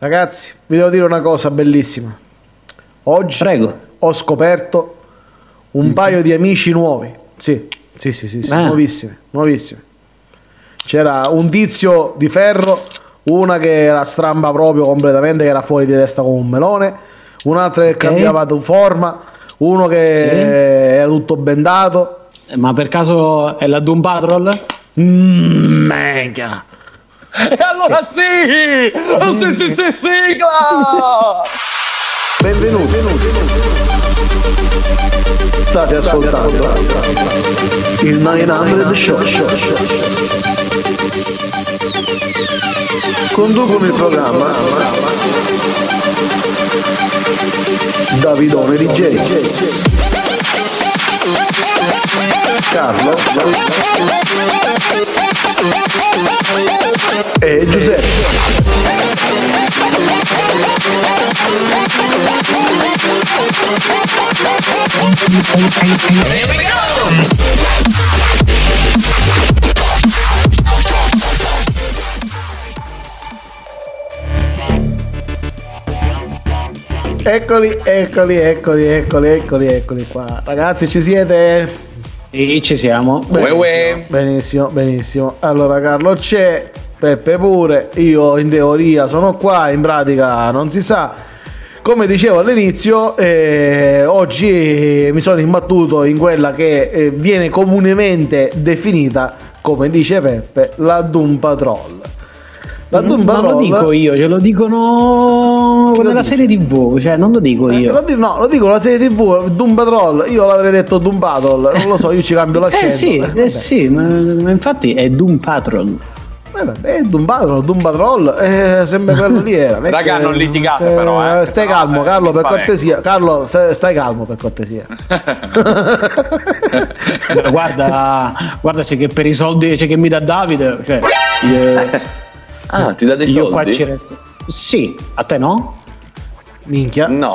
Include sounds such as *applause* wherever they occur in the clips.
Ragazzi, vi devo dire una cosa bellissima. Oggi Prego. ho scoperto un paio di amici nuovi. Sì, sì, sì, sì, sì, Ah. nuovissimi, nuovissimi. C'era un tizio di ferro, una che era stramba proprio completamente, che era fuori di testa come un melone, un'altra che Ok. cambiava forma, uno che Sì. era tutto bendato. Eh, Ma per caso è la Doom Patrol? Mm, minchia. E allora sì! Sì, sì, sì, sigla! Benvenuti. State ascoltando il 900 Show. Conducono il programma Davidone DJ Carlo e Giuseppe. Eccoli, eccoli, eccoli, eccoli, eccoli, eccoli qua. Ragazzi, ci siete? Sì, ci siamo. Uè, uè. Benissimo, benissimo. Allora, Carlo c'è, Peppe pure. Io in teoria sono qua, in pratica non si sa. Come dicevo all'inizio, eh, oggi mi sono imbattuto in quella che eh, viene comunemente definita, come dice Peppe, la Doom Patrol. La Doom Non Patrol lo dico io, ce lo dicono lo nella serie TV, cioè non lo dico Eh, io. lo dico, no, lo dico la serie TV, Doom Patrol, io l'avrei detto Doom Battle, non lo so, io ci cambio l'accento. Eh sì, vabbè. eh sì, ma, ma infatti è Doom Patrol. Eh, vabbè, eh, Doom Patrol, Doom Patrol, eh, sempre quello lì era. è Raga, che- non litigate se- però, eh, Stai calmo, eh, Carlo, per cortesia. Carlo, stai, calmo per cortesia. Eh, *laughs* guarda, guarda c'è che per i soldi c'è che mi dà Davide, cioè, io, Ah, ti dà dei io qua soldi? ci resto. Sì, a te no? Minchia. No,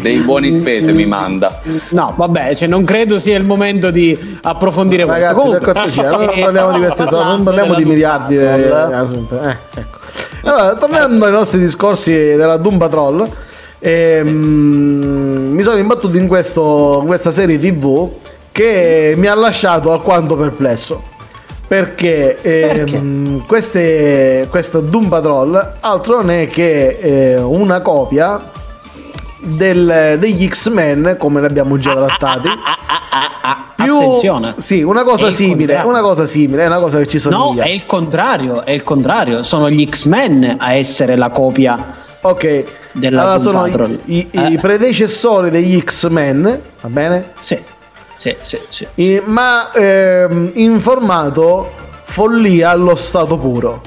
dei buoni spese mi manda. No, vabbè, cioè non credo sia il momento di approfondire Ragazzi, questo. per cortesia, non parliamo di questi soldi, non parliamo di miliardi. eh, eh, ecco. Allora, tornando ai nostri discorsi della Doom Patrol, ehm, mi sono imbattuto in, questo, in questa serie TV che mi ha lasciato alquanto perplesso. Perché, ehm, queste, questa Doom Patrol altro non è che eh, una copia del- degli X-Men, come li abbiamo già trattati. Più, Attenzione. Sì, una cosa simile, una cosa simile, è una cosa che ci No, somiglia. è il contrario, è il contrario. Sono gli X-Men a essere la copia. Ok, Della allora Doom sono Patrol. i, i- i Eh. predecessori degli X-Men, va bene? Sì, sì, sì, sì. I- ma ehm, in formato follia allo stato puro.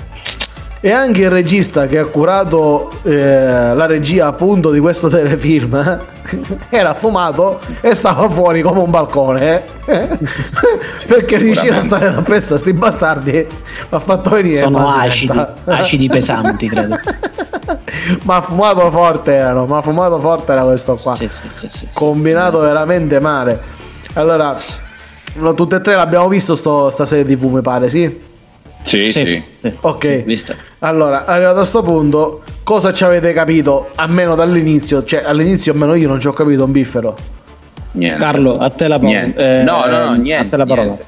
E anche il regista che ha curato eh, la regia appunto di questo telefilm *laughs* era fumato e stava fuori come un balcone eh. perché riuscire a stare da presto a sti bastardi mi ha fatto venire Sono acidi, acidi pesanti, credo. *laughs* ma fumato forte erano ma fumato forte era questo qua Sì, sì, sì, sì, sì. combinato veramente male. Allora, no, tutte e tre l'abbiamo visto sto, sta serie TV, mi pare, sì? Sì, sì. sì, Ok. sì. Allora, arrivato a sto punto, cosa ci avete capito? Almeno dall'inizio, cioè all'inizio almeno io non ci ho capito un biffero. Niente. Carlo, a te la parola. Eh, no, no, no, a niente. te la parola. niente.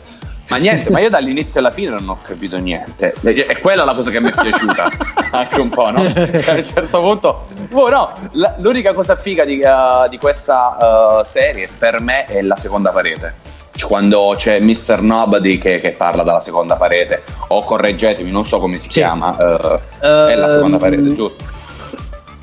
Ma niente, ma io dall'inizio alla fine non ho capito niente. È quella la cosa che mi è piaciuta *laughs* anche un po', no? *laughs* Cioè, a un certo punto, oh, no, la- l'unica cosa figa di, eh, di questa eh, serie per me è la seconda parete. Quando c'è Mr. Nobody che, che parla dalla seconda parete, o correggetemi, non so come si Sì. chiama, eh, è la seconda Ehm, parete, giusto?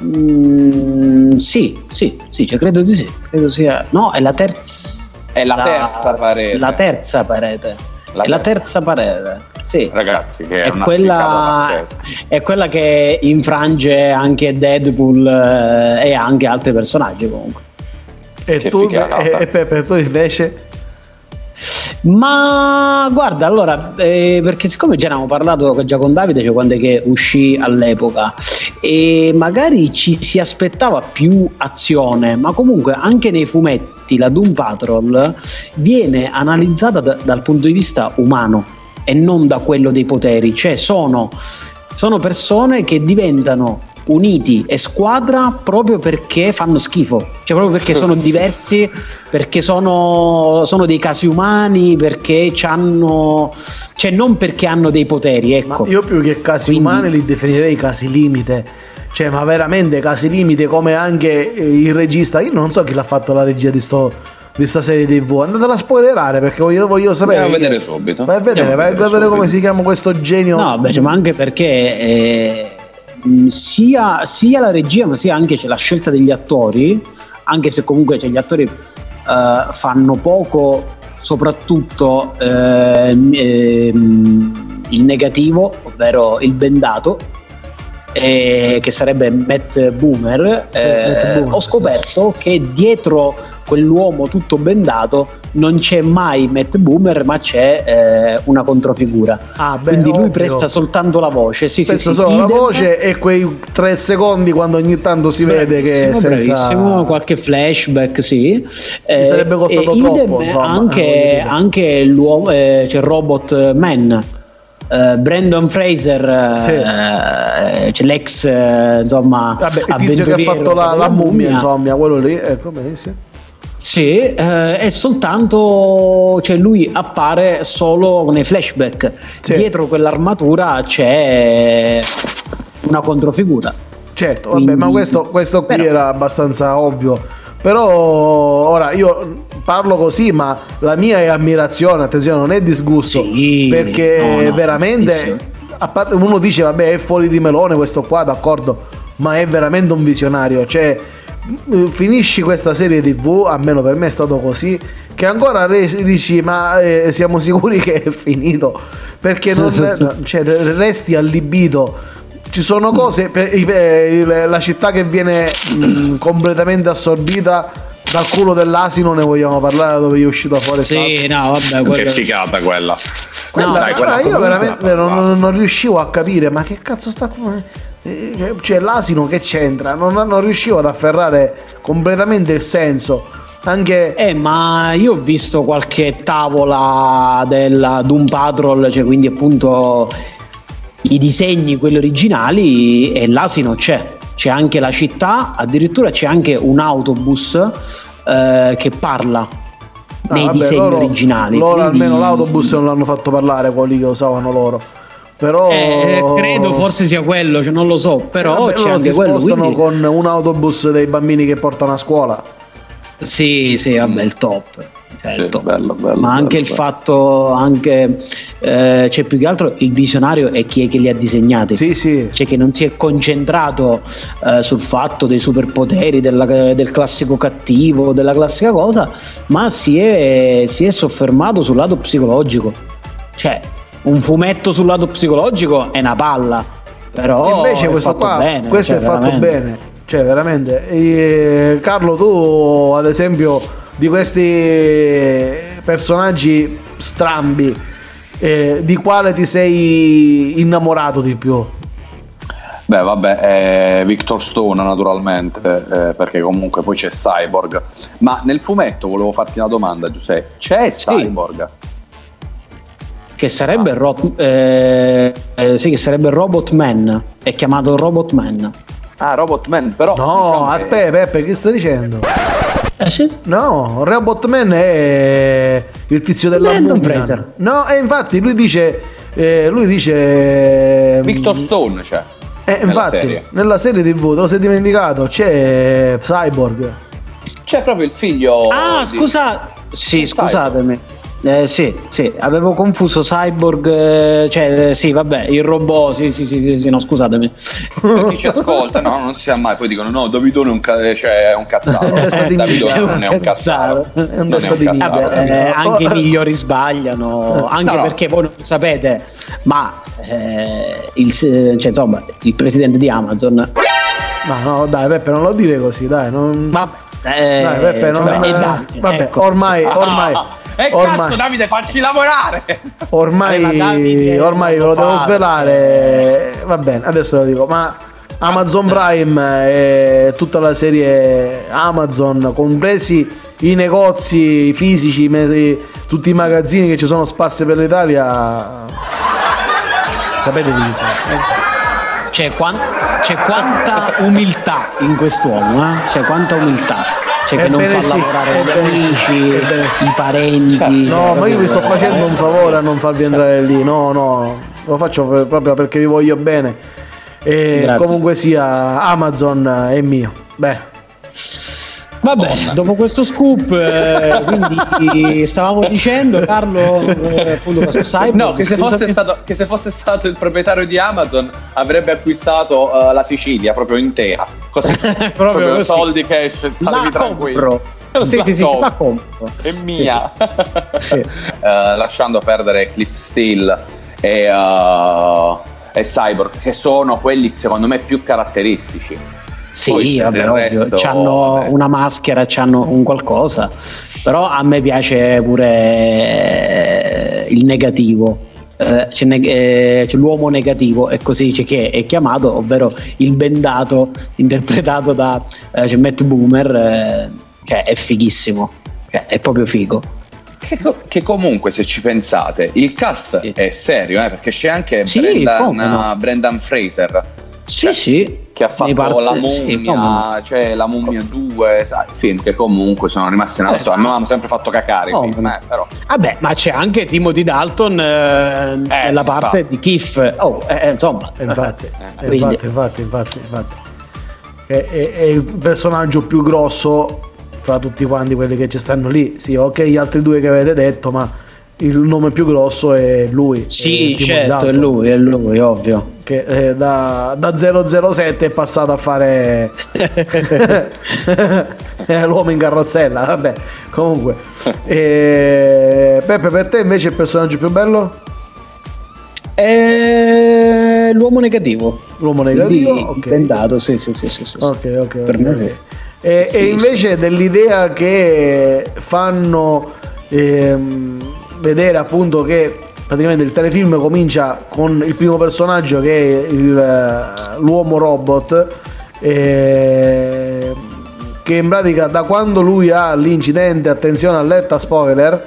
Mm, sì, sì, sì, cioè, credo di sì. Credo sia. No, è la terza. È la terza parete. La terza parete. La la terza. parete. Sì. Ragazzi, che è, È una quella, è quella che infrange anche Deadpool eh, e anche altri personaggi comunque. E Che tu, e, e Peppe, tu invece? Ma guarda, allora, eh, perché siccome già ne avevamo parlato già con Davide, cioè quando è che uscì all'epoca, e magari ci si aspettava più azione, ma comunque anche nei fumetti la Doom Patrol viene analizzata da- dal punto di vista umano e non da quello dei poteri, cioè sono, sono persone che diventano uniti e squadra proprio perché fanno schifo, cioè proprio perché sono *laughs* diversi, perché sono, sono dei casi umani, perché hanno, cioè non perché hanno dei poteri. Ecco. Ma io più che casi Quindi, umani li definirei casi limite. Cioè, ma veramente casi limite come anche il regista. Io non so chi l'ha fatto la regia di sto di sta serie tv andatela a spoilerare perché voglio, voglio sapere vai a vedere subito. Vai a vedere, vai a vedere, vedere come si chiama questo genio. No beh, cioè, ma anche perché eh, sia, sia, la regia ma sia anche la scelta degli attori anche se comunque cioè, gli attori uh, fanno poco soprattutto eh, eh, il negativo ovvero il bendato eh, che sarebbe Matt Boomer, eh, ho scoperto che dietro quell'uomo tutto bendato non c'è mai Matt Boomer ma c'è eh, una controfigura. Ah, beh, quindi lui ovvio. presta soltanto la voce sì, presta sì, solo sì, la voce e quei tre secondi quando ogni tanto si vede che senza... bravissimo qualche flashback sì. Eh, sarebbe costato troppo insomma, anche, anche l'uomo eh, c'è Robot Man Uh, Brandon Fraser, uh, sì. c'è l'ex uh, insomma Vabbè, tizio che ha fatto la, la mummia, insomma, quello lì, ecco benissimo. Sì, eh, è soltanto, cioè lui appare solo nei flashback. Sì. Dietro quell'armatura c'è una controfigura. Certo, vabbè, Quindi, ma questo, questo qui però, era abbastanza ovvio. Però ora io parlo così, ma la mia è ammirazione, attenzione, non è disgusto. Sì, perché no, no, veramente, a parte, uno dice, vabbè, è fuori di melone questo qua, d'accordo, ma è veramente un visionario. Cioè, finisci questa serie tv, almeno per me è stato così, che ancora dici, ma eh, siamo sicuri che è finito? Perché non, *laughs* cioè, resti allibito ci sono cose, la città che viene mh, completamente assorbita dal culo dell'asino ne vogliamo parlare dove è uscito fuori sì no vabbè quella... che figata quella, quella, no, dai, quella io veramente non, non, riuscivo a capire ma che cazzo sta eh, cioè l'asino che c'entra? Non, non riuscivo ad afferrare completamente il senso. Anche... Eh, ma io ho visto qualche tavola della Doom Patrol, cioè quindi appunto i disegni, quelli originali, e l'asino c'è. C'è anche la città, addirittura c'è anche un autobus eh, che parla ah, nei vabbè, disegni loro, originali. Loro quindi... almeno l'autobus non l'hanno fatto parlare quelli che usavano loro. Però eh, credo forse sia quello, cioè non lo so, però vabbè, c'è anche quello. quindi... con un autobus dei bambini che portano a scuola. Sì, sì, vabbè, il top certo. Sì, bello, bello, ma anche bello, il fatto anche eh, cioè più che altro il visionario è chi è che li ha disegnati sì, sì. cioè che non si è concentrato eh, sul fatto dei superpoteri della, del classico cattivo della classica cosa ma si è, si è soffermato sul lato psicologico cioè un fumetto sul lato psicologico è una palla però invece questo qua bene, questo cioè, è fatto veramente. bene cioè veramente e, Carlo tu ad esempio di questi personaggi strambi, eh, di quale ti sei innamorato di più? Beh, vabbè, Victor Stone naturalmente, eh, perché comunque poi c'è Cyborg. Ma nel fumetto volevo farti una domanda, Giuseppe. C'è sì. Cyborg? Che sarebbe, ah. ro- eh, eh, sì, che sarebbe Robot Man. È chiamato Robot Man. Ah, Robot Man, però. No, diciamo aspetta, che... Peppe, che stai dicendo? Sì? No, Robotman è il tizio della Brandon Fraser. No, e infatti lui dice eh, lui dice Victor Stone, cioè. Eh, nella infatti, serie. nella serie TV, te lo sei dimenticato, c'è Cyborg. C'è proprio il figlio Ah, di... scusa. Sì, scusatemi. Eh, sì, sì, avevo confuso Cyborg, eh, cioè eh, sì, vabbè, il robot, sì, sì, sì, sì, sì no, scusatemi. Per chi ci ascolta, no, non si sa mai, poi dicono no, Davidone è un, ca- cioè, è un cazzato. *laughs* Davidone non è un cazzato. È un testo di vabbè, eh, anche i *laughs* migliori sbagliano, anche no, perché voi non lo sapete, ma eh, il, cioè, insomma, il presidente di Amazon... Ma no, dai, Peppe, non lo dire così, dai, non... Vabbè, eh, dai, Peppe, non... Cioè, eh, vabbè, ecco, ormai, *laughs* ormai... E eh, ormai, cazzo Davide facci lavorare. Ormai, eh, Davide, ormai ve lo devo svelare. Va bene, adesso lo dico Ma Amazon Prime e tutta la serie Amazon Compresi i negozi fisici Tutti i magazzini che ci sono sparsi per l'Italia. Sapete di chi sono? C'è, quan- c'è quanta umiltà in quest'uomo, eh? C'è quanta umiltà. Cioè che non fa sì, lavorare gli amici, sì. i parenti. Cioè, No, ma io mi sto facendo un favore a non farvi entrare lì. No, no, lo faccio proprio perché vi voglio bene. E Grazie. comunque sia, Amazon è mio. Beh, Vabbè, dopo questo scoop, eh, quindi stavamo dicendo, Carlo, eh, appunto Cyborg, No, che se, stato, che se fosse stato il proprietario di Amazon avrebbe acquistato eh, la Sicilia proprio intera. Così, *laughs* proprio, così. soldi cash, statevi tranquilli. Sì, La *laughs* sì, sì, la compro. È mia. *laughs* Sì. Eh, lasciando perdere Cliff Steele e, eh, e Cyborg, che sono quelli secondo me più caratteristici. Sì, Poi, vabbè, ovvio, resto, c'hanno vabbè. una maschera, c'hanno un qualcosa, però a me piace pure eh, il negativo. Eh, c'è, neg- eh, c'è l'uomo negativo e così c'è che è chiamato, ovvero il bendato *laughs* interpretato da eh, c'è Matt Boomer, eh, che è fighissimo, Cioè, è proprio figo. Che, che comunque, se ci pensate, il cast Sì. è serio, eh, perché c'è anche Sì, Brendan, come no. Brendan Fraser Sì, Cioè, sì, che ha fatto parti- La sì, Mummia, no. cioè La Mummia 2, sai, film che comunque sono rimasti nella Eh, storia. A me hanno sempre fatto cacare come film, no. eh, però. Vabbè, ma c'è anche Timothy Dalton eh, nella parte infatti. di Kiff. Oh, eh, insomma, infatti, *laughs* Eh, e quindi- infatti, infatti, infatti, infatti. È, è- è il personaggio più grosso fra tutti quanti quelli che ci stanno lì. Sì, ok, gli altri due che avete detto, ma il nome più grosso è lui. Sì, è certo, è lui, è lui, ovvio. Che eh, da, da 007 è passato a fare *laughs* eh, l'uomo in carrozzella. Vabbè, comunque. *laughs* Eh, Peppe, per te invece il personaggio più bello? È l'uomo negativo. L'uomo negativo? Quindi Ok. bendato, sì, sì, sì, sì, sì, sì. Ok, ok. Per ok, me sì. E, Sì, e invece dell'idea che fanno ehm, vedere appunto che praticamente il telefilm comincia con il primo personaggio che è il, eh, l'uomo robot eh, che in pratica da quando lui ha l'incidente attenzione allerta spoiler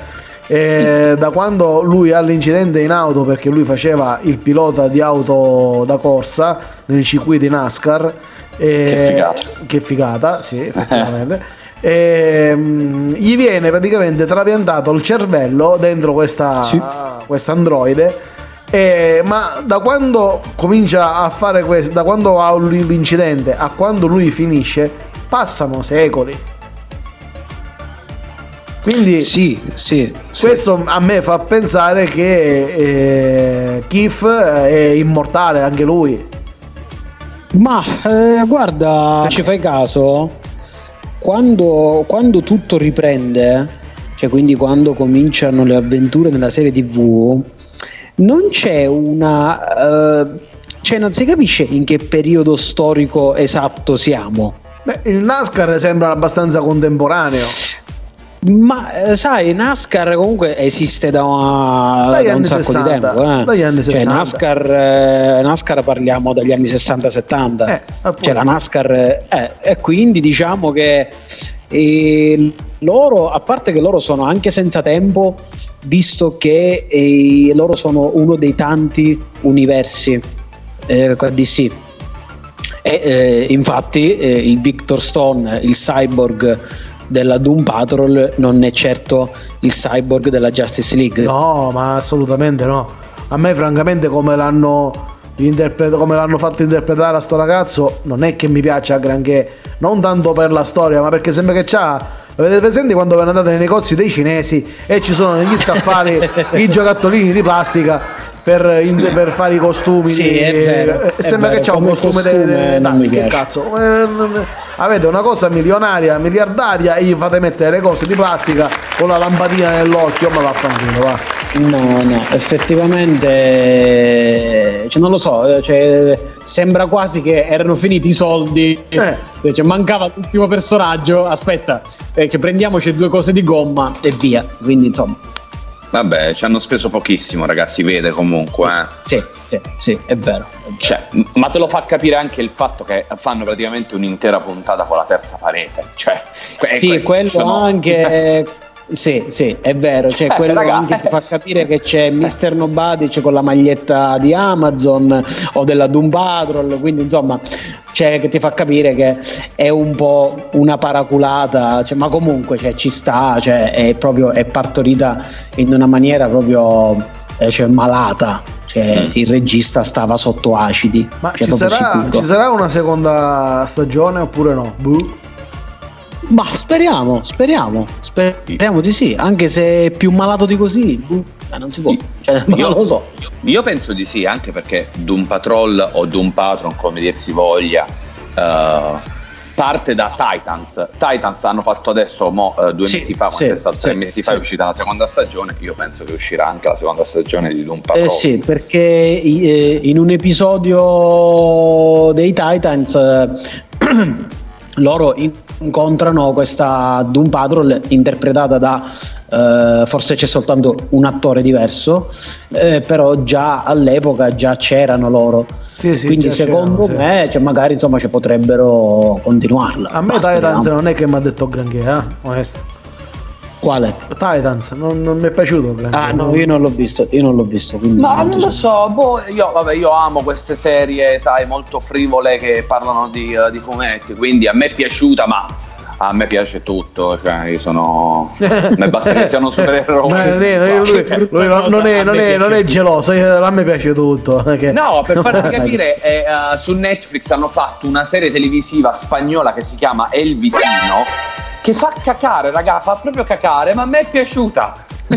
eh, da quando lui ha l'incidente in auto perché lui faceva il pilota di auto da corsa nei circuiti NASCAR eh, Che figata. che figata, sì, effettivamente. *laughs* Ehm, gli viene praticamente trapiantato il cervello dentro questa, Sì. androide. eh, ma da quando comincia a fare questo, da quando ha l'incidente a quando lui finisce, passano secoli. Quindi Sì, sì. sì. questo a me fa pensare che eh, Keith è immortale anche lui. Ma eh, guarda, ci fai caso? Quando, quando tutto riprende, cioè quindi quando cominciano le avventure nella serie TV, non c'è una... eh, cioè non si capisce in che periodo storico esatto siamo. Beh, il NASCAR sembra abbastanza contemporaneo. Ma eh, sai, NASCAR comunque esiste da, una- da un sacco 60, di tempo. eh. dagli anni Cioè, 60. NASCAR, eh, NASCAR parliamo dagli anni 60-70. Eh, cioè, la NASCAR, eh, e quindi diciamo che eh, loro, a parte che loro sono anche senza tempo, visto che loro sono uno dei tanti universi eh, DC. E infatti il Victor Stone, il cyborg della Doom Patrol, non è certo il cyborg della Justice League. No, ma assolutamente no. A me, francamente, come l'hanno, interpre- come l'hanno fatto interpretare a sto ragazzo, non è che mi piaccia granché. Non tanto per la storia, ma perché sembra che c'ha. Avete presente quando ve ne andate nei negozi dei cinesi e ci sono negli scaffali *laughs* i giocattolini di plastica per, in- per fare i costumi? Sì, di- è vero, è sembra vero, che c'ha un costume, costume de- de- non dai, mi che piace. cazzo? Eh, avete una cosa milionaria, miliardaria e gli fate mettere le cose di plastica con la lampadina nell'occhio, ma vaffanculo, va. No, no, effettivamente, cioè, non lo so, eh, cioè, sembra quasi che erano finiti i soldi, Eh. cioè, mancava l'ultimo personaggio, aspetta, eh, che prendiamoci due cose di gomma e via, quindi insomma, Vabbè, ci hanno speso pochissimo, ragazzi, vede comunque. eh. sì, sì, sì, è vero. è vero. Cioè, ma te lo fa capire anche il fatto che fanno praticamente un'intera puntata con la terza parete. Cioè, que- Sì, que- quello sono- anche, *laughs* Sì, sì, è vero, cioè Eh, quello raga, anche ti fa capire che c'è Mr. Nobody c'è con la maglietta di Amazon o della Doom Patrol, quindi insomma c'è che ti fa capire che è un po' una paraculata, cioè, ma comunque cioè, ci sta, cioè, è proprio è partorita in una maniera proprio eh, cioè, malata, cioè, il regista stava sotto acidi, Ma cioè, ci sarà, ci sarà una seconda stagione oppure no? Boh. Ma speriamo, speriamo, speriamo di sì, anche se è più malato di così, boh, eh, non si può, cioè, Io- non lo so. Io penso di sì, anche perché Doom Patrol o Doom Patron, come dir si voglia, eh, parte da Titans. Titans hanno fatto adesso mo, eh, due Sì, mesi fa, sì, stato- tre sì, mesi fa è uscita la seconda stagione. Io penso che uscirà anche la seconda stagione di Doom Patrol. Eh sì, perché eh, in un episodio dei Titans eh, *clears throat* loro incontrano questa Doom Patrol interpretata da eh, forse c'è soltanto un attore diverso, eh, però già all'epoca già c'erano loro. Sì, sì, Quindi secondo c'erano, sì. me cioè, magari insomma ci potrebbero continuarla. A me speriamo. non è che mi ha detto granché, eh? Onesto. Quale? Titans non, non mi è piaciuto. Ah no, io non l'ho visto, io non l'ho visto. Quindi Ma non non lo so. so, boh, io, vabbè, io amo queste serie, sai, molto frivole che parlano di, eh, di fumetti, quindi a me è piaciuta, ma a me piace tutto, cioè io sono... me basta che siano *laughs* supereroi. Ma non è- lui, lui- lui non, non è, non è- non è geloso, a me piace tutto. perché- No, per *laughs* farti capire, eh, eh, su Netflix hanno fatto una serie televisiva spagnola che si chiama El Vicino, che fa cacare, raga, fa proprio cacare, ma a me è piaciuta. *laughs*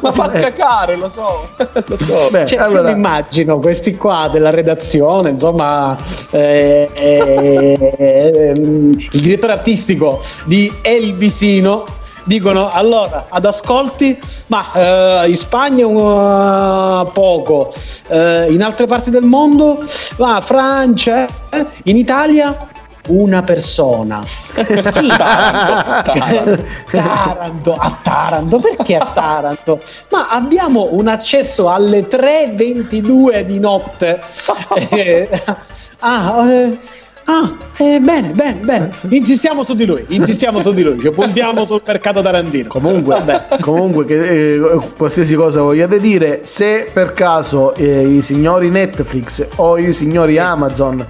ma fa eh. cacare, lo so. *laughs* lo so. Beh, Cioè, allora- immagino questi qua della redazione, insomma, eh, eh, ehm, il direttore artistico di El Vicino. Dicono allora ad ascolti, ma eh, in Spagna uh, poco, eh, in altre parti del mondo, ma Francia, eh, in Italia una persona. Chi? Taranto. Taranto, a Taranto, perché a Taranto? Ma abbiamo un accesso alle 3.22 di notte. *laughs* Eh, ah, eh, ah, eh, bene, bene, bene. Insistiamo su di lui, insistiamo su di lui, cioè puntiamo sul mercato tarantino. Comunque, comunque che, eh, qualsiasi cosa vogliate dire, se per caso eh, i signori Netflix o i signori Amazon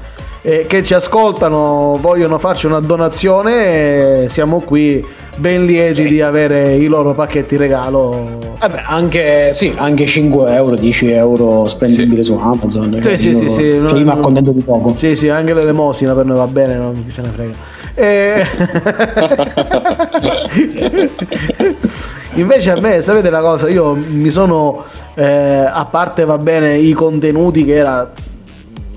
eh, che ci ascoltano vogliono farci una donazione, eh, siamo qui ben lieti Sì. di avere i loro pacchetti regalo. Vabbè, anche, sì, anche 5 euro, 10 euro spendibili su Amazon. Sì, cioè, sì, io, sì, sì, cioè, no, io mi accontento di poco. Sì, sì, anche l'elemosina per noi va bene, non chi se ne frega. Eh. *laughs* Invece a me, sapete la cosa, io mi sono, eh, a parte va bene i contenuti che era,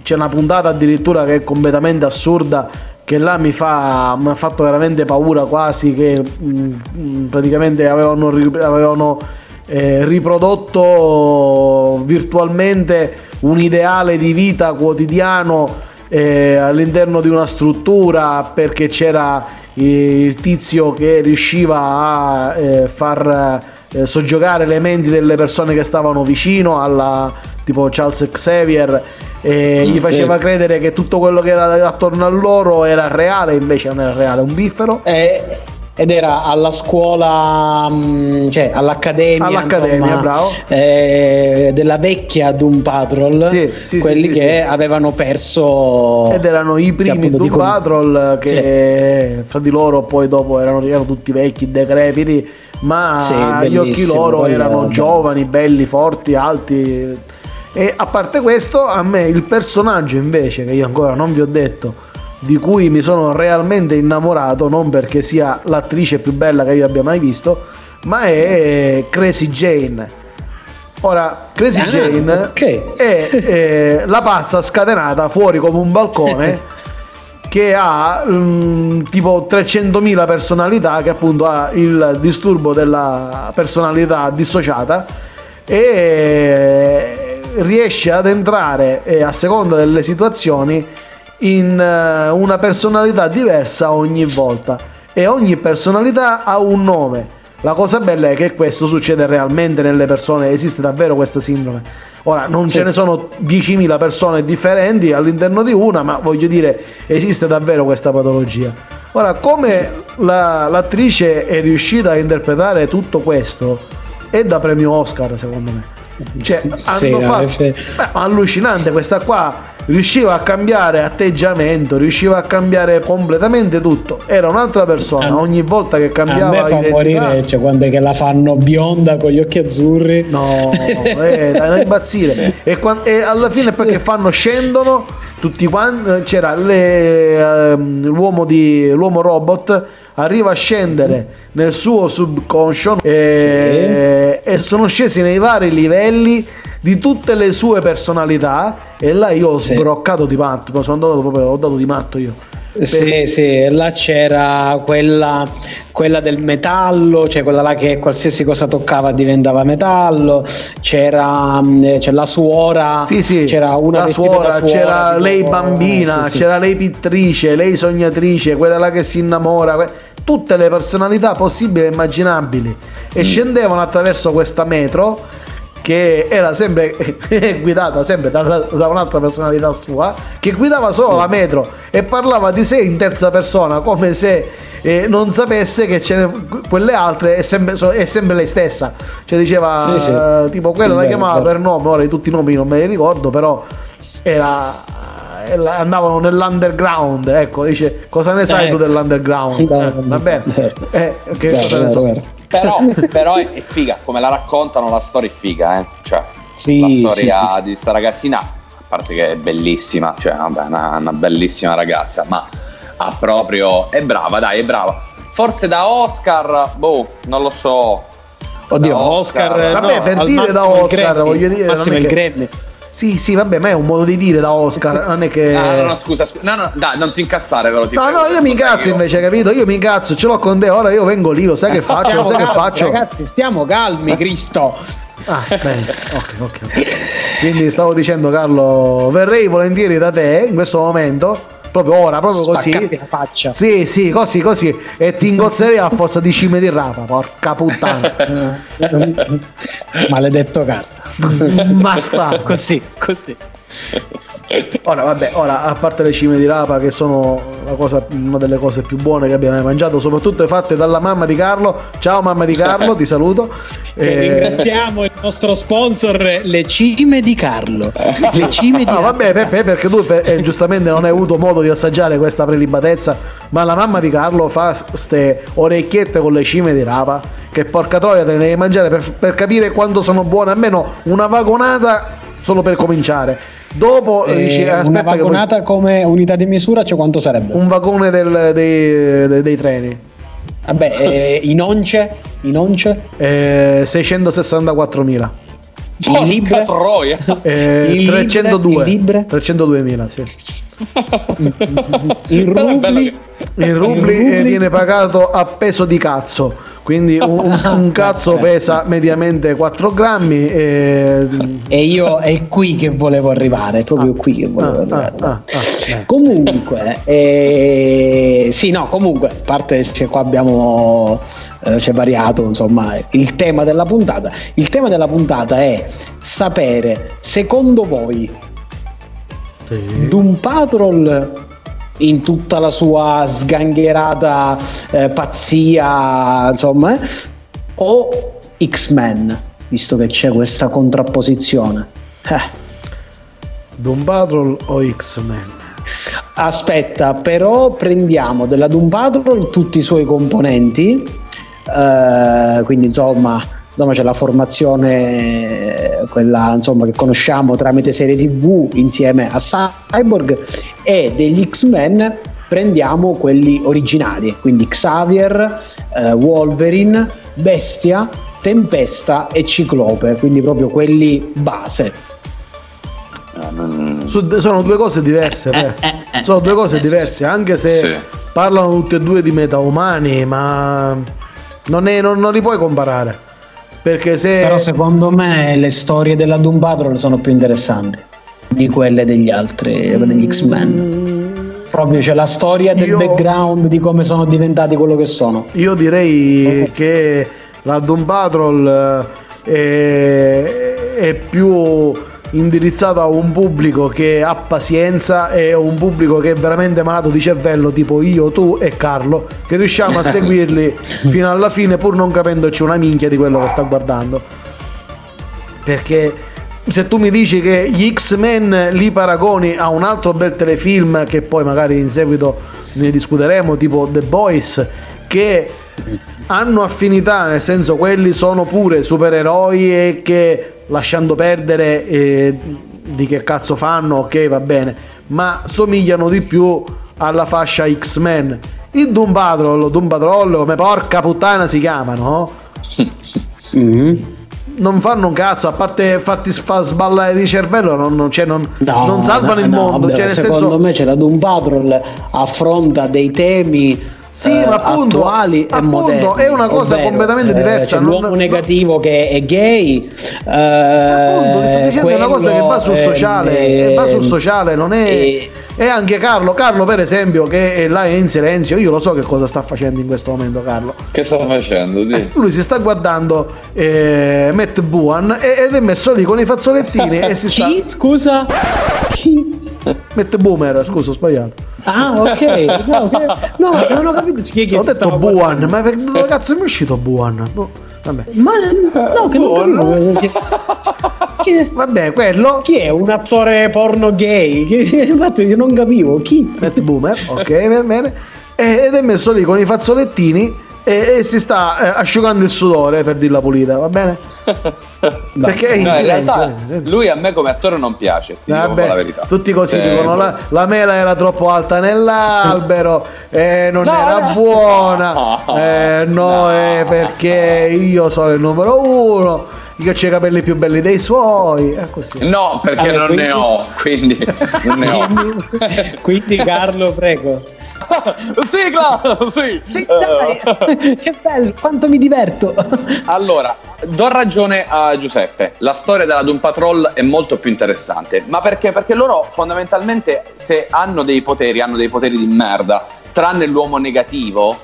c'è una puntata addirittura che è completamente assurda, che là mi, fa, mi ha fatto veramente paura quasi, che mm, mm, praticamente avevano, avevano eh, riprodotto virtualmente un ideale di vita quotidiano eh, all'interno di una struttura perché c'era il tizio che riusciva a eh, far eh, soggiogare le menti delle persone che stavano vicino alla tipo Charles Xavier e Mm, gli sì. faceva credere che tutto quello che era attorno a loro era reale invece non era reale, un biffero Eh, ed era alla scuola, mh, cioè all'accademia, All'accademia, insomma, bravo. eh, della vecchia Doom Patrol, Sì, sì, quelli che avevano perso ed erano i primi appunto Doom dicono- Patrol che fra di loro poi dopo erano, erano tutti vecchi, decrepiti ma agli occhi loro erano vabbè. giovani, belli, forti, alti e a parte questo a me il personaggio invece che io ancora non vi ho detto di cui mi sono realmente innamorato non perché sia l'attrice più bella che io abbia mai visto ma è Crazy Jane ora Crazy Ah, Jane ok. è eh, la pazza scatenata fuori come un balcone *laughs* che ha mm, tipo 300.000 personalità che appunto ha il disturbo della personalità dissociata e riesce ad entrare eh, a seconda delle situazioni in eh, una personalità diversa ogni volta e ogni personalità ha un nome. La cosa bella è che questo succede realmente nelle persone, esiste davvero questa sindrome. Ora, non Sì. ce ne sono 10.000 persone differenti all'interno di una, ma voglio dire, esiste davvero questa patologia. Ora, come la- l'attrice è riuscita a interpretare tutto questo, è da premio Oscar, secondo me. Cioè, hanno Sì, fatto- sì. Beh, allucinante questa qua. Riusciva a cambiare atteggiamento, riusciva a cambiare completamente tutto. Era un'altra persona. A- Ogni volta che A cambiava me fa identità- morire, cioè quando è che la fanno bionda con gli occhi azzurri. No, eh, da impazzire. *laughs* E, e alla fine perché fanno scendono tutti quanti. C'era le, ehm, l'uomo, di, l'uomo robot. Arriva a scendere nel suo subconscio e, e sono scesi nei vari livelli di tutte le sue personalità. E là io ho Sì. sbroccato di matto. Sono andato proprio, ho dato di matto io. Sì, sì, là c'era quella, quella del metallo, cioè quella là che qualsiasi cosa toccava diventava metallo, c'era, mh, c'è la suora, Sì, sì, c'era una la suora, suora, c'era tipo- lei bambina, sì, sì, c'era lei pittrice, lei sognatrice, quella là che si innamora, que- tutte le personalità possibili e immaginabili Mm. e scendevano attraverso questa metro che era sempre *laughs* guidata sempre da, da un'altra personalità sua che guidava solo la metro e parlava di sé in terza persona come se eh, non sapesse che ce ne, quelle altre è sempre, è sempre lei stessa cioè diceva Sì, sì. eh, tipo quella la chiamava vero. per nome ora di tutti i nomi non me li ricordo però era eh, andavano nell'underground ecco dice cosa ne sai Eh. tu dell'underground No, Eh, va bene vero. Eh, che cosa ne so. Però, però è, è figa, come la raccontano la storia è figa, eh. Cioè, Sì, la storia sì, sì. di sta ragazzina, a parte che è bellissima, cioè vabbè, una, una bellissima ragazza, ma ha proprio. è brava, dai, è brava. Forse da Oscar, boh, non lo so. Oddio, Da Oscar, Oscar. Vabbè, no, per dire da massimo il Oscar, Grammy, voglio dire, massimo il che- Grammy. Sì, sì, vabbè, ma è un modo di dire da Oscar, *laughs* non è che... Ah, no, no, scusa, scusa. No, no, dai, non ti incazzare, lo ti No, prego, no, io mi incazzo invece, capito? Io mi incazzo, ce l'ho con te, ora io vengo lì, lo sai che faccio, lo sai che faccio? Ragazzi, stiamo calmi, Cristo. Ah, bene, ok, ok, ok. Quindi stavo dicendo, Carlo, verrei volentieri da te in questo momento, proprio ora, proprio così. la faccia. Sì, sì, così, così. E ti ingozzerei a forza di cime di rapa, porca puttana. *laughs* Maledetto carro. *laughs* Ma sta. Così, così. Ora, vabbè, ora, a parte le cime di rapa, che sono cosa- una delle cose più buone che abbiamo mai mangiato, soprattutto fatte dalla mamma di Carlo. Ciao mamma di Carlo, ti saluto. Che Eh, Ringraziamo il nostro sponsor, le cime di Carlo. Le cime di No, vabbè, Peppe, perché tu eh, giustamente non hai avuto modo di assaggiare questa prelibatezza, ma la mamma di Carlo fa ste orecchiette con le cime di rapa, che porca troia te ne devi mangiare per, per capire quanto sono buone, almeno una vagonata solo per cominciare. Dopo Eh, dici, una aspetta poi- vagonata come unità di misura, cioè quanto sarebbe? un vagone del- dei, dei- dei treni. Vabbè, eh, in once, in once, Eh, 664.000. in Porca libre, troia. *laughs* Eh, In libre? 302. In libre? 302.000, sì. in bello rubli. In rubli, In eh, rubli? viene pagato a peso di cazzo. Quindi un, un- *laughs* un cazzo pesa mediamente 4 grammi. E... E io è qui che volevo arrivare, è proprio qui che volevo Ah, arrivare. ah, ah, ah, Comunque, eh, sì, no, comunque, a parte cioè, qua abbiamo eh, c'è variato, insomma, il tema della puntata. Il tema della puntata è sapere, secondo voi, sì. Doom Patrol in tutta la sua sgangherata eh, pazzia, insomma, eh, o X-Men, visto che c'è questa contrapposizione. Eh. Doom Patrol o X-Men? Aspetta, però prendiamo della Doom Patrol tutti i suoi componenti, eh, quindi insomma, insomma c'è la formazione, quella insomma, che conosciamo tramite serie tv insieme a Cyborg e degli X-Men prendiamo quelli originali, quindi Xavier, eh, Wolverine, Bestia, Tempesta e Ciclope, quindi proprio quelli base. Eh, sono due cose diverse. beh. eh, sono due cose diverse, anche se Sì. parlano tutti e due di metaumani, ma non, è- non- non li puoi comparare. Perché se. Però secondo me le storie della Doom Patrol sono più interessanti di quelle degli altri, degli X-Men. Proprio c'è la storia del Io- background di come sono diventati quello che sono. Io direi che la Doom Patrol eh, è, è più indirizzato a un pubblico che ha pazienza e un pubblico che è veramente malato di cervello, tipo io, tu e Carlo, che riusciamo a *laughs* seguirli fino alla fine pur non capendoci una minchia di quello che sta guardando. Perché se tu mi dici che gli X-Men li paragoni a un altro bel telefilm che poi magari in seguito ne discuteremo, tipo The Boys, che hanno affinità, nel senso quelli sono pure supereroi e che lasciando perdere eh, di che cazzo fanno, ok va bene, ma somigliano di più alla fascia X-Men. Il Doom Patrol, Doom Patrol come porca puttana si chiamano, *laughs* mm-hmm. Non fanno un cazzo, a parte farti fa sballare di cervello, non, non, cioè non, no, non salvano no, il mondo. No, cioè, secondo senso... me c'è la Doom Patrol affronta dei temi sì, eh, ma appunto, attuali e moderni. È una cosa ovvero, completamente diversa. Eh, l'uomo negativo che è gay. Eh, appunto, sto dicendo è una cosa che va sul sociale, eh, va sul sociale, non è. E anche Carlo, Carlo per esempio, che è là in silenzio, io lo so che cosa sta facendo in questo momento, Carlo. Che sta facendo? Eh, lui si sta guardando eh, Matt Buan ed è messo lì con i fazzolettini e si *laughs* sta. Chi? Scusa? Chi? Matt Boomer, scusa, ho sbagliato. Ah, ok. No, okay. no non ho capito chi è che Ho detto Buan, ma dove cazzo è uscito Buan? No, vabbè. Ma no, che non capivo. Che... Vabbè, quello. Chi è un attore porno gay? Infatti, io non capivo. Chi? Matt Boomer, ok, bene. Ed è messo lì con i fazzolettini e, e si sta eh, asciugando il sudore per dirla pulita, va bene? no. *laughs* Perché in, no, in realtà lui a me come attore non piace, Vabbè, la verità. Tutti così eh, dicono la, la, mela era troppo alta nell'albero non no, era buona. *laughs* Eh, no, perché io sono il numero uno io ho i capelli più belli dei suoi. È così. No, perché allora, non quindi... ne ho, quindi non ne ho. quindi Carlo, prego. *laughs* Sigla! Sì! sì dai. che bello, quanto mi diverto. allora, do ragione a Giuseppe. La storia della Doom Patrol è molto più interessante. Ma perché? Perché loro fondamentalmente, se hanno dei poteri, hanno dei poteri di merda, tranne l'uomo negativo,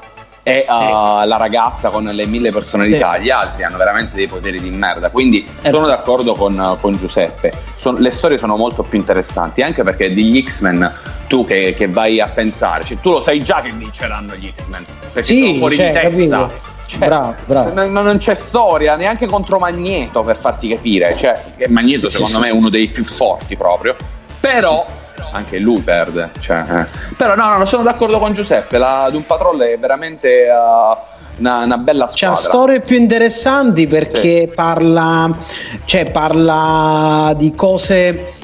e uh, sì. la ragazza con le mille personalità, sì. gli altri hanno veramente dei poteri di merda. Quindi eh. sono d'accordo con, con Giuseppe. Son, le storie sono molto più interessanti, anche perché degli X-Men tu che, che vai a pensare, cioè, tu lo sai già che vinceranno gli X-Men, perché sì, sono fuori cioè, di testa. Cioè, bravo, bravo. Non, non, c'è storia neanche contro Magneto per farti capire. Cioè, Magneto, secondo me, è uno dei più forti proprio. Però anche lui perde. Cioè, eh. Però no, no, sono d'accordo con Giuseppe, la Doom Patrol è veramente... Uh, una, una, bella squadra. C'ha storie più interessanti perché sì. parla, cioè, parla di cose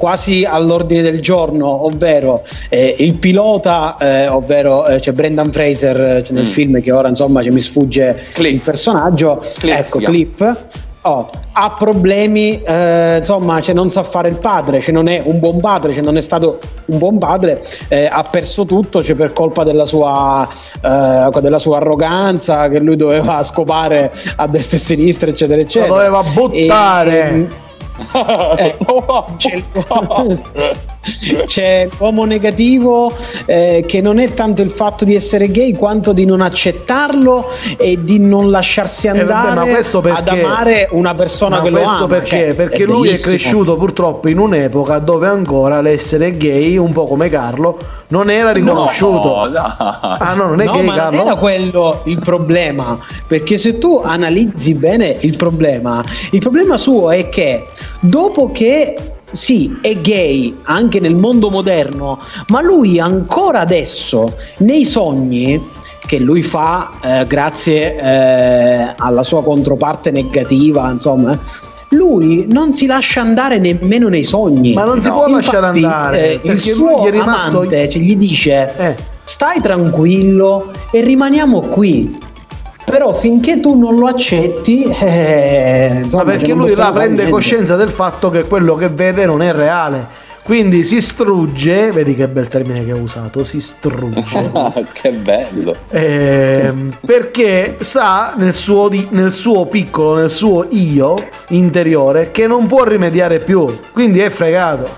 quasi all'ordine del giorno, ovvero eh, il pilota, eh, ovvero eh, c'è Brendan Fraser cioè nel mm. film che ora insomma cioè, mi sfugge Cliff. il personaggio, Cliff, ecco Clip, Oh, ha problemi, eh, insomma, cioè non sa fare il padre, cioè non è un buon padre, cioè non è stato un buon padre, eh, ha perso tutto cioè per colpa della sua, eh, della sua, arroganza, che lui doveva scopare a destra e a sinistra, eccetera, eccetera. Lo doveva buttare. E, *laughs* eh, c'è, *laughs* c'è, l'uomo negativo eh, che non è tanto il fatto di essere gay quanto di non accettarlo e di non lasciarsi andare eh, vabbè, ad amare una persona ma che lo ama perché? Cioè, perché è lui bellissimo. è cresciuto purtroppo in un'epoca dove ancora l'essere gay un po' come Carlo non era riconosciuto no, no. ah no non è no, gay ma Carlo non era quello il problema perché se tu analizzi bene il problema il problema suo è che dopo che sì, è gay anche nel mondo moderno, ma lui ancora adesso nei sogni che lui fa eh, grazie eh, alla sua controparte negativa, insomma, lui non si lascia andare nemmeno nei sogni. Ma non no. si può Infatti, lasciare andare. Eh, il suo rimasto... amante gli dice: eh. Stai tranquillo e rimaniamo qui però finché tu non lo accetti eh, insomma, Ma perché lui là prende coscienza del fatto che quello che vede non è reale. Quindi si strugge vedi che bel termine che ho usato si strugge. *laughs* Che bello. Eh, perché sa nel suo, di, nel suo piccolo nel suo io interiore che non può rimediare più. Quindi è fregato.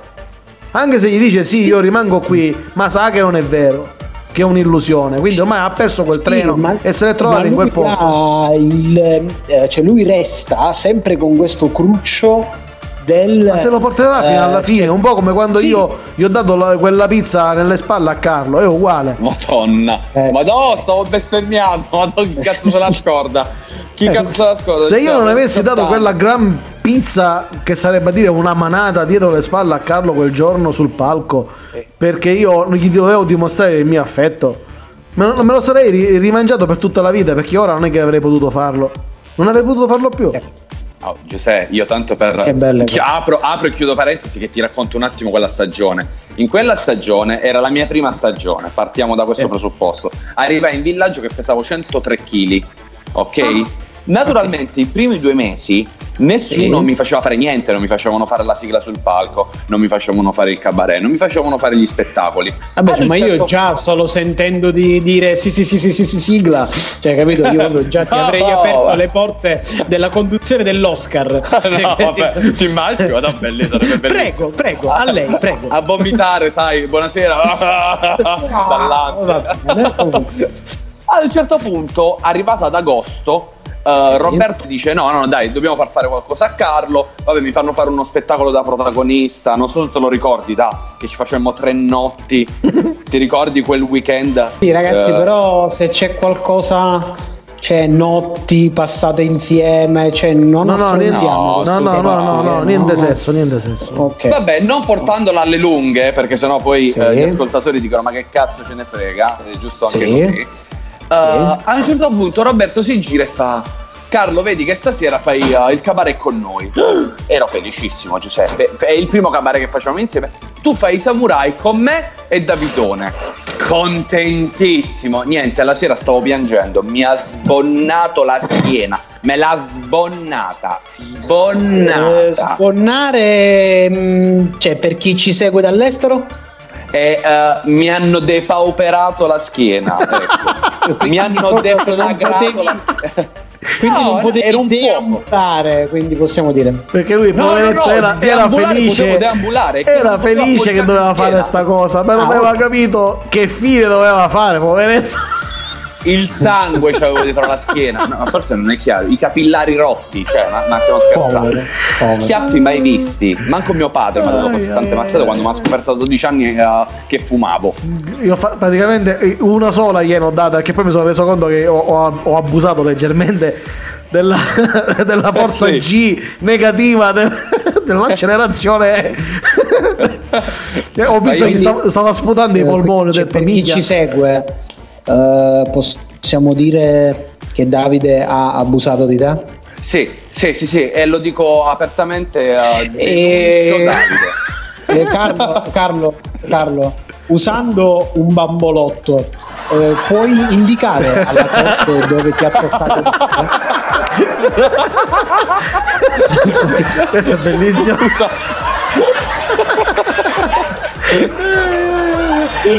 Anche se gli dice sì, io rimango qui ma sa che non è vero che è un'illusione. Quindi ormai ha perso quel sì, treno ma, e se l'è trovato in quel posto. Il, eh, cioè lui resta sempre con questo cruccio del... Ma se lo porterà fino alla eh, fine, cioè- un po' come quando Sì. io gli ho dato la- quella pizza nelle spalle a Carlo, è uguale. Madonna, Eh. ma no, stavo bestemmiando. Madonna, *laughs* chi cazzo se la scorda? Chi cazzo se la scorda? Se io Cioè, non avessi dato quella gran pizza, che sarebbe a dire una manata dietro le spalle a Carlo quel giorno sul palco, perché io non gli dovevo dimostrare il mio affetto, me lo, me lo sarei ri- rimangiato per tutta la vita, perché ora non è che avrei potuto farlo. Non avrei potuto farlo più. Oh, Giuseppe, io tanto per. Che belle Chi- apro, apro e chiudo parentesi che ti racconto un attimo quella stagione. In quella stagione era la mia prima stagione, partiamo da questo Eh. presupposto. Arrivai in villaggio che pesavo 103 kg, ok? Ah. Naturalmente i primi due mesi nessuno Sì. mi faceva fare niente, non mi facevano fare la sigla sul palco, non mi facevano fare il cabaret, non mi facevano fare gli spettacoli. Vabbè, ma io certo- già solo sentendo di dire sì sì sì sì sì, sì sigla, cioè capito, io proprio già ti *laughs* No, avrei aperto ma- le porte della conduzione dell'Oscar. *laughs* no, vabbè, ti belli, sarebbe bellissimo. Prego, prego, a lei, prego. A vomitare, sai, buonasera. *laughs* Dall'ansia. Ad un certo punto, arrivato ad agosto, eh, Roberto dice: No, no, dai, dobbiamo far fare qualcosa a Carlo. Vabbè, mi fanno fare uno spettacolo da protagonista. Non so se te lo ricordi, da che ci facemmo tre notti. *laughs* Ti ricordi quel weekend? Sì, ragazzi, Eh, però se c'è qualcosa c'è notti passate insieme, cioè non No, no, niente, affrontiamo no, no, no, no, no, niente no. sesso, niente sesso. Ok. Vabbè, non portandola alle lunghe, perché sennò poi Sì. eh, gli ascoltatori dicono: Ma che cazzo ce ne frega? È giusto anche Sì. così. Eh, A un certo punto Roberto si gira e fa: Carlo, vedi che stasera fai eh, il cabaret con noi. *gasps* Ero felicissimo, Giuseppe. È il primo cabaret che facciamo insieme. Tu fai i samurai con me e Davidone. Contentissimo. Niente, la sera stavo piangendo. Mi ha sbonnato la schiena. Me l'ha sbonnata. Eh, Sbonnata. sponnare, mh, cioè per chi ci segue dall'estero? E eh, mi hanno depauperato la schiena. *laughs* ecco. mi hanno deflagrato la schiena. *laughs* Quindi No, non potevi era un deambulare, quindi possiamo dire. Perché lui, No, no, poveretto, no, era, era felice. Era felice che doveva fare schiena. sta cosa, però Ah, non aveva ok. capito che fine doveva fare, poveretto. Il sangue c'avevo dietro la schiena. No, forse non è chiaro. I capillari rotti. Cioè, ma, ma stiamo scherzando. Povero, povero. Schiaffi mai visti. Manco mio padre mi ha dato così tante mazzate quando mi ha scoperto a 12 anni eh, che fumavo. Io fa- praticamente eh, una sola gliene ho data, perché poi mi sono reso conto che ho, ho- ho abusato leggermente della, *laughs* della forza Sì. G negativa del- *laughs* dell'accelerazione. *laughs* Eh, ho visto che Quindi- stava, stava sputando i Eh, polmoni, ho detto per chi ci segue, eh, possiamo dire che Davide ha abusato di te? Sì, sì, sì, sì. E lo dico apertamente a E- *laughs* Davide. Carlo, Carlo, Carlo, usando un bambolotto, eh, puoi indicare alla corte dove ti ha portato? Questo è bellissimo. *laughs*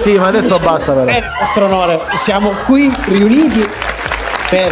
sì, ma adesso basta però. Bene, nostro onore, siamo qui riuniti per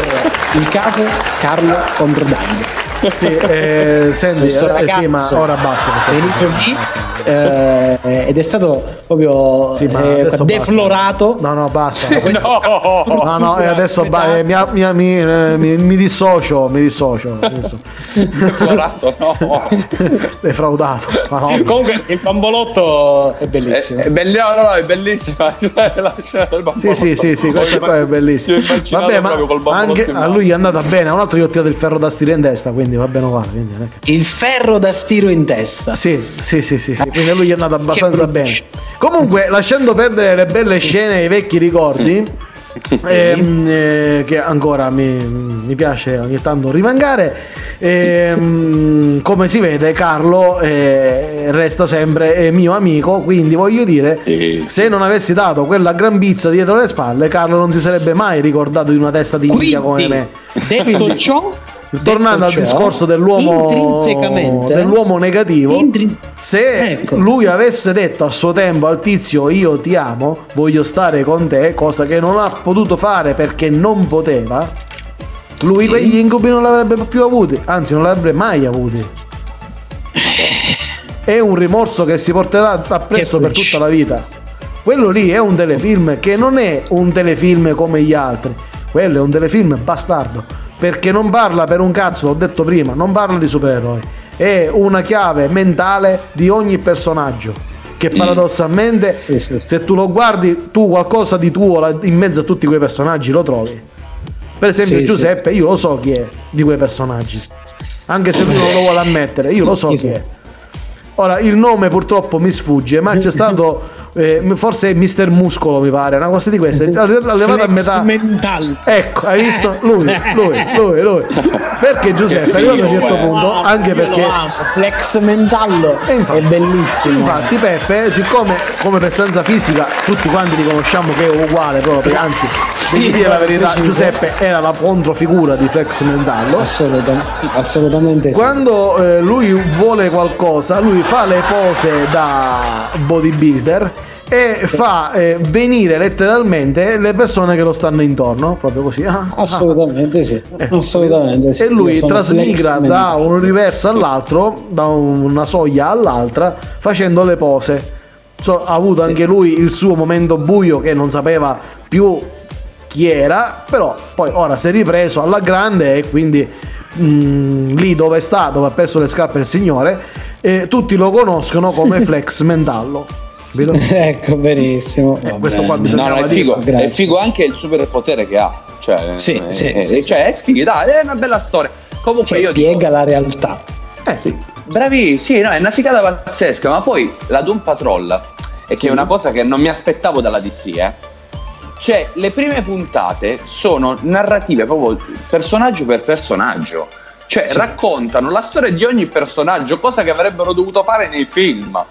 il caso Carlo contro Davide. Sì, eh, senti, Questo eh, sì, ma ora basta. È venuto lì eh, ed è stato proprio Sì, eh, adesso basta. deflorato. No, no, basta. No! No, no, e adesso ba- eh, mi, mi, mi, eh, mi- mi dissocio, mi dissocio. adesso. Deflorato, no. *laughs* Defraudato. Ma no. Comunque il bambolotto è È, bellissimo. è belli- no, no, no, è bellissima. *laughs* Cioè, Sì, sì, sì, sì, questo qua è bellissimo. Vabbè, ma anche a lui è andata bene. Un altro gli ho tirato il ferro da stile in testa, quindi va bene uguale. Quindi che- Il ferro da stiro in testa. Sì, sì, sì, sì, sì. Quindi a lui gli è andata abbastanza bene. Comunque, lasciando perdere le belle scene e i vecchi ricordi, ehm, eh, che ancora mi, mi piace ogni tanto rimangare, ehm, come si vede, Carlo eh, resta sempre eh, mio amico. Quindi voglio dire, se non avessi dato quella gran pizza dietro le spalle, Carlo non si sarebbe mai ricordato di una testa di minchia come Quindi, me. detto Quindi, ciò, Tornando al ciò, discorso dell'uomo, intrinsecamente dell'uomo negativo, intrin- se Ecco. lui avesse detto a suo tempo al tizio io ti amo, voglio stare con te, cosa che non ha potuto fare perché non poteva, lui quegli incubi non l'avrebbe più avuti, anzi non l'avrebbe mai avuti. È un rimorso che si porterà appresso per tutta la vita. Quello lì è un telefilm che non è un telefilm come gli altri, quello è un telefilm bastardo. Perché non parla per un cazzo, l'ho detto prima, non parla di supereroi, è una chiave mentale di ogni personaggio. Che paradossalmente, Sì, sì, sì. se tu lo guardi, tu qualcosa di tuo in mezzo a tutti quei personaggi lo trovi. Per esempio, Giuseppe, io lo so chi è di quei personaggi. Anche se lui non lo vuole ammettere, io lo so Chi è. Ora, il nome purtroppo mi sfugge, ma c'è *laughs* stato, eh, forse Mister Muscolo mi pare, una cosa di questa. Ha levato a metà. mental. Ecco, hai visto? *laughs* Lui, lui, lui, lui. Perché Giuseppe, arrivato a un certo eh. punto, anche Io perché... amo, Flex mentallo E infatti- è bellissimo. Infatti Peppe, siccome come prestanza fisica tutti quanti riconosciamo che è uguale proprio, anzi, Sì, dire la verità. Giuseppe era la controfigura di Flex Mentallo. Assolutamente, assolutamente sì. Quando eh, lui vuole qualcosa, lui fa le pose da bodybuilder e fa eh, venire letteralmente le persone che lo stanno intorno, proprio così. Ah, ah. Assolutamente sì. Eh, Assolutamente sì. E lui trasmigra da un universo all'altro, da una soglia all'altra, facendo le pose. So, ha avuto anche lui il suo momento buio che non sapeva più chi era, però poi ora si è ripreso alla grande e quindi mm, lì dove sta, dove ha perso le scarpe il signore, eh, tutti lo conoscono come *laughs* Flex Mentallo. Capito? *laughs* ecco, benissimo. Eh, questo qua No, no, è figo, è figo anche il superpotere che ha. Cioè, Sì, eh, sì, eh, sì, cioè, è figo, dai, è una bella storia. Comunque Cioè, io piega dico, la realtà. Eh, sì, bravi, sì, no, è una figata pazzesca, ma poi la Doom Patrol, e che è una cosa che non mi aspettavo dalla DC, eh. Cioè, le prime puntate sono narrative proprio personaggio per personaggio. Cioè, Sì. raccontano la storia di ogni personaggio, cosa che avrebbero dovuto fare nei film.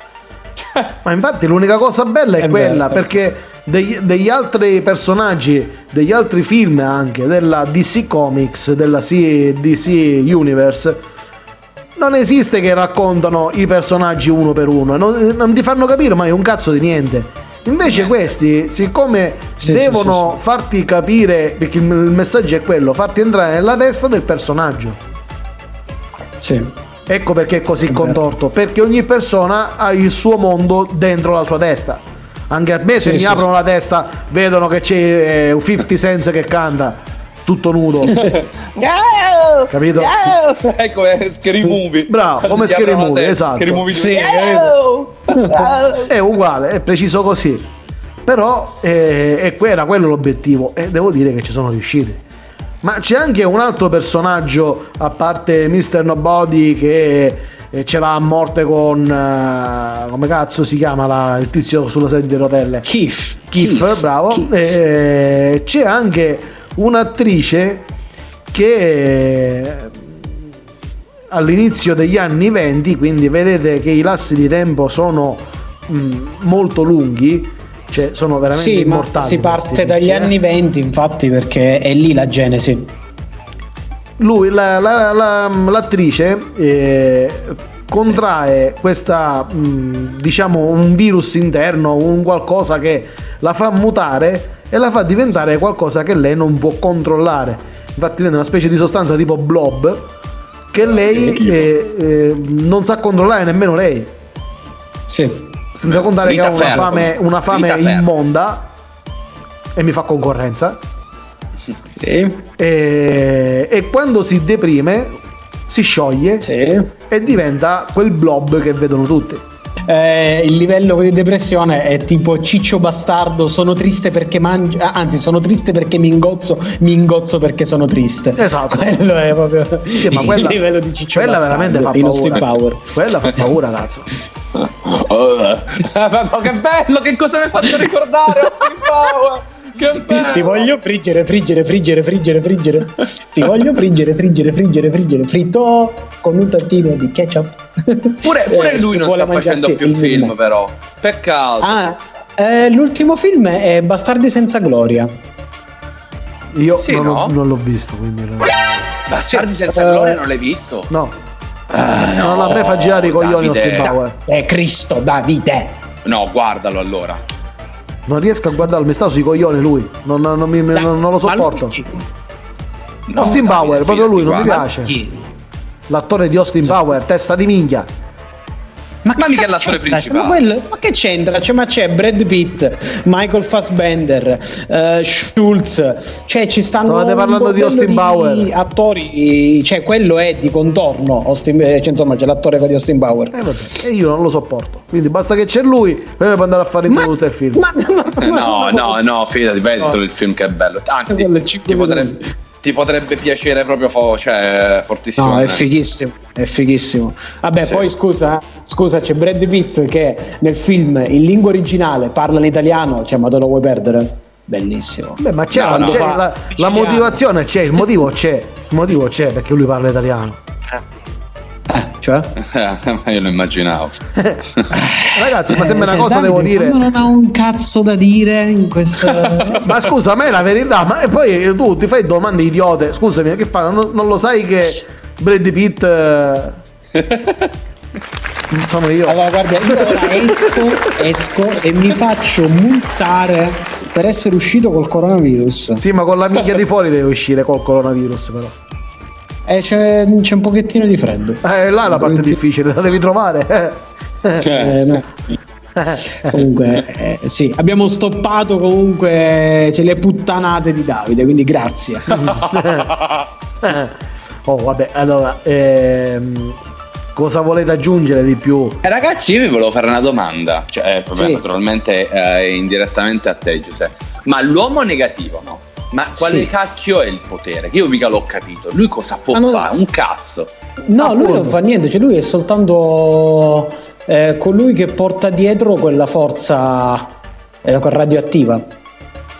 Cioè, Ma infatti l'unica cosa bella è, È quella, vero. perché degli, degli altri personaggi, degli altri film anche, della DC Comics, della C- DC Universe, non esiste che raccontano i personaggi uno per uno, non, non ti fanno capire mai un cazzo di niente. Invece questi, siccome Sì, devono sì, sì, farti capire, perché il messaggio è quello, farti entrare nella testa del personaggio. Sì. Ecco perché è così È vero. contorto, perché ogni persona ha il suo mondo dentro la sua testa. Anche a me se Sì, mi sì, aprono la testa vedono che c'è eh, un 50 Cent che canta tutto nudo. *laughs* Capito? Sai *laughs* come Scary Movie. Bravo, come Scary Movie, testa, esatto. Scary Movie Sì, è uguale, è preciso così. Però eh, era quello l'obiettivo e devo dire che ci sono riusciti. Ma c'è anche un altro personaggio, a parte Mr. Nobody, che eh, ce l'ha a morte con... eh, come cazzo si chiama la- il tizio sulla sedia di rotelle? Keith. Kif, bravo. Keith. Eh, c'è anche un'attrice che all'inizio degli anni 20, quindi vedete che i lassi di tempo sono mh, molto lunghi, cioè sono veramente Sì, immortali. si parte dagli tizi, eh. anni 20, infatti, perché è lì la genesi. lui, la- la- la- l'attrice, eh, contrae questa, mh, diciamo, un virus interno, un qualcosa che la fa mutare e la fa diventare qualcosa che lei non può controllare. Infatti diventa una specie di sostanza tipo blob che lei eh, eh, non sa controllare nemmeno lei. Sì. Senza contare che Rita ha una Ferro. fame, una fame immonda e mi fa concorrenza. Sì. E, e quando si deprime si scioglie Sì. e diventa quel blob che vedono tutti. Eh, il livello di depressione è tipo ciccio bastardo, sono triste perché mangio, ah, anzi sono triste perché mi ingozzo, mi ingozzo perché sono triste. Esatto. *laughs* Quello è proprio Sì, ma quella, il livello di ciccio quella bastardo, veramente fa paura. Power. Quella fa paura, cazzo. *laughs* Oh, *laughs* ma che bello, che cosa mi hai fatto ricordare Austin Power? Che bello. Ti voglio friggere, friggere, friggere, friggere, friggere. Ti voglio friggere, friggere, friggere, friggere, fritto con un tantino di ketchup. Pure, pure Eh, lui non sta facendo più il film, vino. però. Peccato. Ah, eh, l'ultimo film è Bastardi senza gloria. Io Sì, non, ho- no? non l'ho visto, quindi no. Bastardi senza eh, gloria non l'hai visto? No, Ah, non la me fa girare i coglioni Davide. È Cristo Davide. No, guardalo allora. Non riesco a guardarlo, mi sta sui coglioni lui. Non, non- non mi- non- non lo sopporto. Austin Power, proprio lui, non mi piace. L'attore di Austin Power, testa di minchia. Ma, ma mica l'attore principale. Ma, quello, ma, che c'entra? Cioè, ma c'è Brad Pitt, Michael Fassbender, uh, Schultz, cioè ci stanno. State parlando di Austin di Bauer. Attori, cioè quello è di contorno. Austin, cioè, insomma, c'è l'attore di Austin Bauer. Eh, vabbè, e io non lo sopporto. Quindi basta che c'è lui, poi può andare a fare il tutto il film. Ma, no, no, no, fidati, vedi no. il film che è bello. Anzi, ti potrebbe ti potrebbe piacere proprio fo- cioè, fortissimo. No, è fighissimo, è fighissimo. Vabbè, sì. poi scusa, scusa, c'è Brad Pitt che nel film in lingua originale parla in italiano, cioè ma te lo vuoi perdere? Bellissimo. Beh, ma c'è, no, la, c'è la, la, motivazione, c'è, il motivo c'è, il motivo c'è perché lui parla italiano. Eh, *laughs* cioè? *laughs* io lo immaginavo. *laughs* Ragazzi, ma sembra eh, una cosa, Davide, devo dire. non ha un cazzo da dire in questa. ma scusa, a me è la verità, ma poi tu ti fai domande idiote. Scusami, che fa? Non, non lo sai che Brad Pitt. Non sono io. Allora, guarda, io ora esco, esco e mi faccio multare per essere uscito col coronavirus. Sì, ma con la minchia di fuori devi uscire col coronavirus, però. Eh, c'è, c'è, un pochettino di freddo. Eh, là è la parte difficile, la devi trovare. *laughs* Eh, no. *laughs* comunque, eh, sì, abbiamo stoppato comunque cioè, le puttanate di Davide, quindi grazie. *laughs* oh, vabbè, allora, ehm, cosa volete aggiungere di più? Eh, ragazzi, io vi volevo fare una domanda, cioè, sì. naturalmente eh, indirettamente a te, Giuseppe. Ma l'uomo negativo, no? Ma quale sì. cacchio è il potere? Io mica l'ho capito. Lui cosa può non... fare? Un cazzo. No, ah, lui non fa niente, cioè lui è soltanto eh, colui che porta dietro quella forza eh, radioattiva.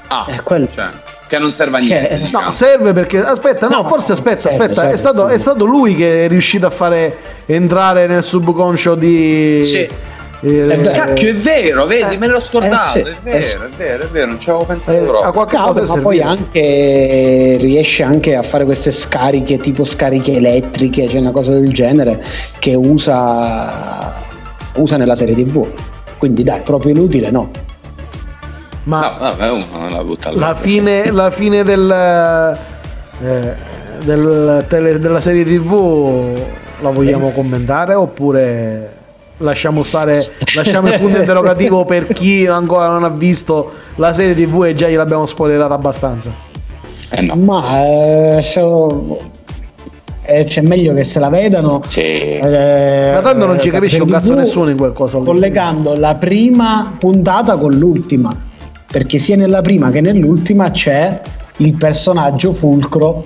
Ah, è quello. Cioè, che non serve a niente. Cioè, diciamo. No, serve perché aspetta, no, no forse aspetta, serve, aspetta, serve, è, stato, è, stato, lui che è riuscito a fare entrare nel subconscio di Sì eh, Cacchio, è vero, vedi, eh, me l'ho scordato. Eh, sì, è, vero, eh, è vero, è vero, non ci avevo pensato eh, proprio. A qualche cosa ma poi anche riesce anche a fare queste scariche, tipo scariche elettriche, cioè una cosa del genere, che usa, usa nella serie TV. Quindi dai, proprio inutile, no. Ma no, vabbè, la, la, fine, la fine del, eh, del tele, della serie TV la vogliamo eh. commentare oppure lasciamo stare lasciamo il punto *laughs* interrogativo per chi ancora non ha visto la serie tv e già gliel'abbiamo spoilerata abbastanza eh no. ma eh, so, eh, c'è meglio che se la vedano sì. eh, ma tanto non ci capisce un cazzo nessuno in quel cosa collegando la prima puntata con l'ultima perché sia nella prima che nell'ultima c'è il personaggio fulcro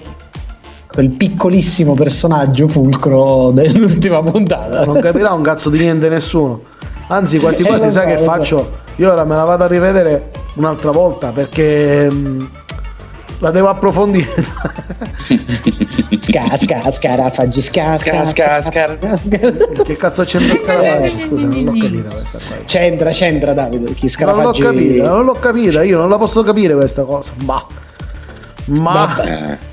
quel piccolissimo personaggio fulcro dell'ultima puntata. Non capirà un cazzo di niente nessuno. Anzi, quasi eh, quasi sai che faccio? Io ora me la vado a rivedere un'altra volta perché mh, mm, la devo approfondire. sca, sca, scarafaggi, sca, sca, sca, sca, Che cazzo c'entra scarafaggi? Scusa, non l'ho capita questa qua. C'entra, c'entra Davide, chi scarafaggi... Non l'ho capita, non l'ho capita, io non la posso capire questa cosa. Ma... Ma... Eh.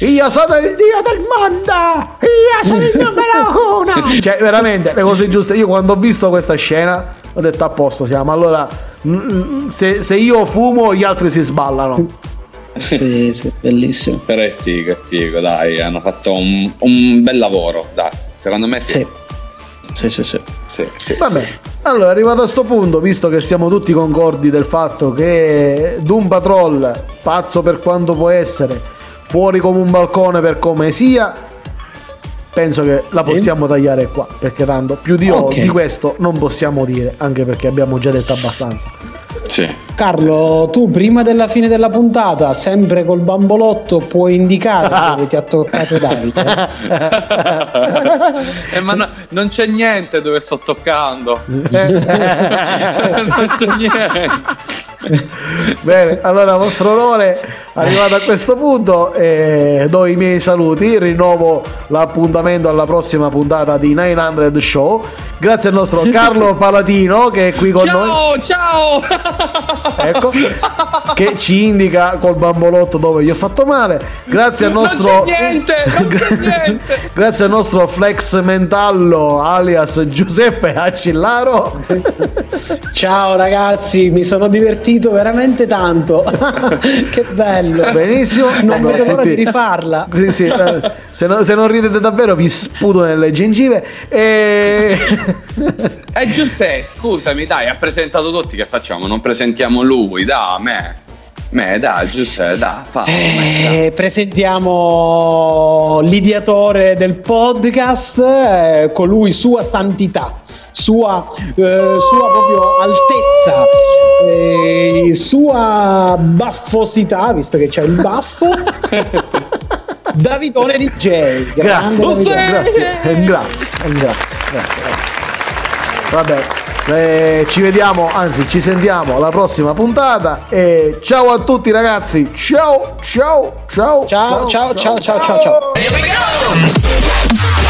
Io sono il dio del mondo! Io sono il numero *laughs* uno! cioè, veramente, le cose giuste. Io quando ho visto questa scena ho detto a posto siamo. Allora, se, se io fumo, gli altri si sballano. Sì, sì, bellissimo. Però è figo, è figo, dai, hanno fatto un, un bel lavoro, dai, secondo me sì. Sì, sì, sì. sì, sì Vabbè, allora arrivato a questo punto, visto che siamo tutti concordi del fatto che Doom Patrol, pazzo per quanto può essere, fuori come un balcone per come sia, penso che la possiamo sì. tagliare qua, perché tanto più di, okay. di questo non possiamo dire, anche perché abbiamo già detto abbastanza. Sì. Carlo, tu prima della fine della puntata, sempre col bambolotto, puoi indicare dove ti ha toccato Davide. *laughs* eh, ma no, non c'è niente dove sto toccando. *laughs* non c'è niente. *laughs* Bene, allora, vostro onore, arrivato a questo punto, eh, do i miei saluti, rinnovo l'appuntamento alla prossima puntata di 900 Show. Grazie al nostro *laughs* Carlo Palatino che è qui con ciao, noi. Ciao, ciao! ecco, che ci indica col bambolotto dove gli ho fatto male. Grazie al nostro. Non c'è niente, *laughs* non c'è niente. Grazie al nostro flex mentallo alias Giuseppe Accillaro. Ciao ragazzi, mi sono divertito divertito veramente tanto. *laughs* che bello. Benissimo. Non vedo l'ora di rifarla. Sì, sì, eh, se, no, se, non ridete davvero vi sputo nelle gengive. E... È *laughs* eh, Giuseppe, scusami, dai, ha presentato tutti, che facciamo? Non presentiamo lui, da me. Me, dai, Giuseppe, dai, fa. Eh, presentiamo l'ideatore del podcast, eh, colui sua santità, sua, eh, sua proprio altezza, eh, sua baffosità, visto che c'è il baffo. *laughs* Davidone DJ. Grazie, Davidone. grazie, grazie, grazie, grazie, grazie. Vabbè, eh, ci vediamo, anzi ci sentiamo alla prossima puntata e ciao a tutti ragazzi. Ciao, ciao, ciao. Ciao, ciao, ciao, ciao, ciao, ciao. ciao.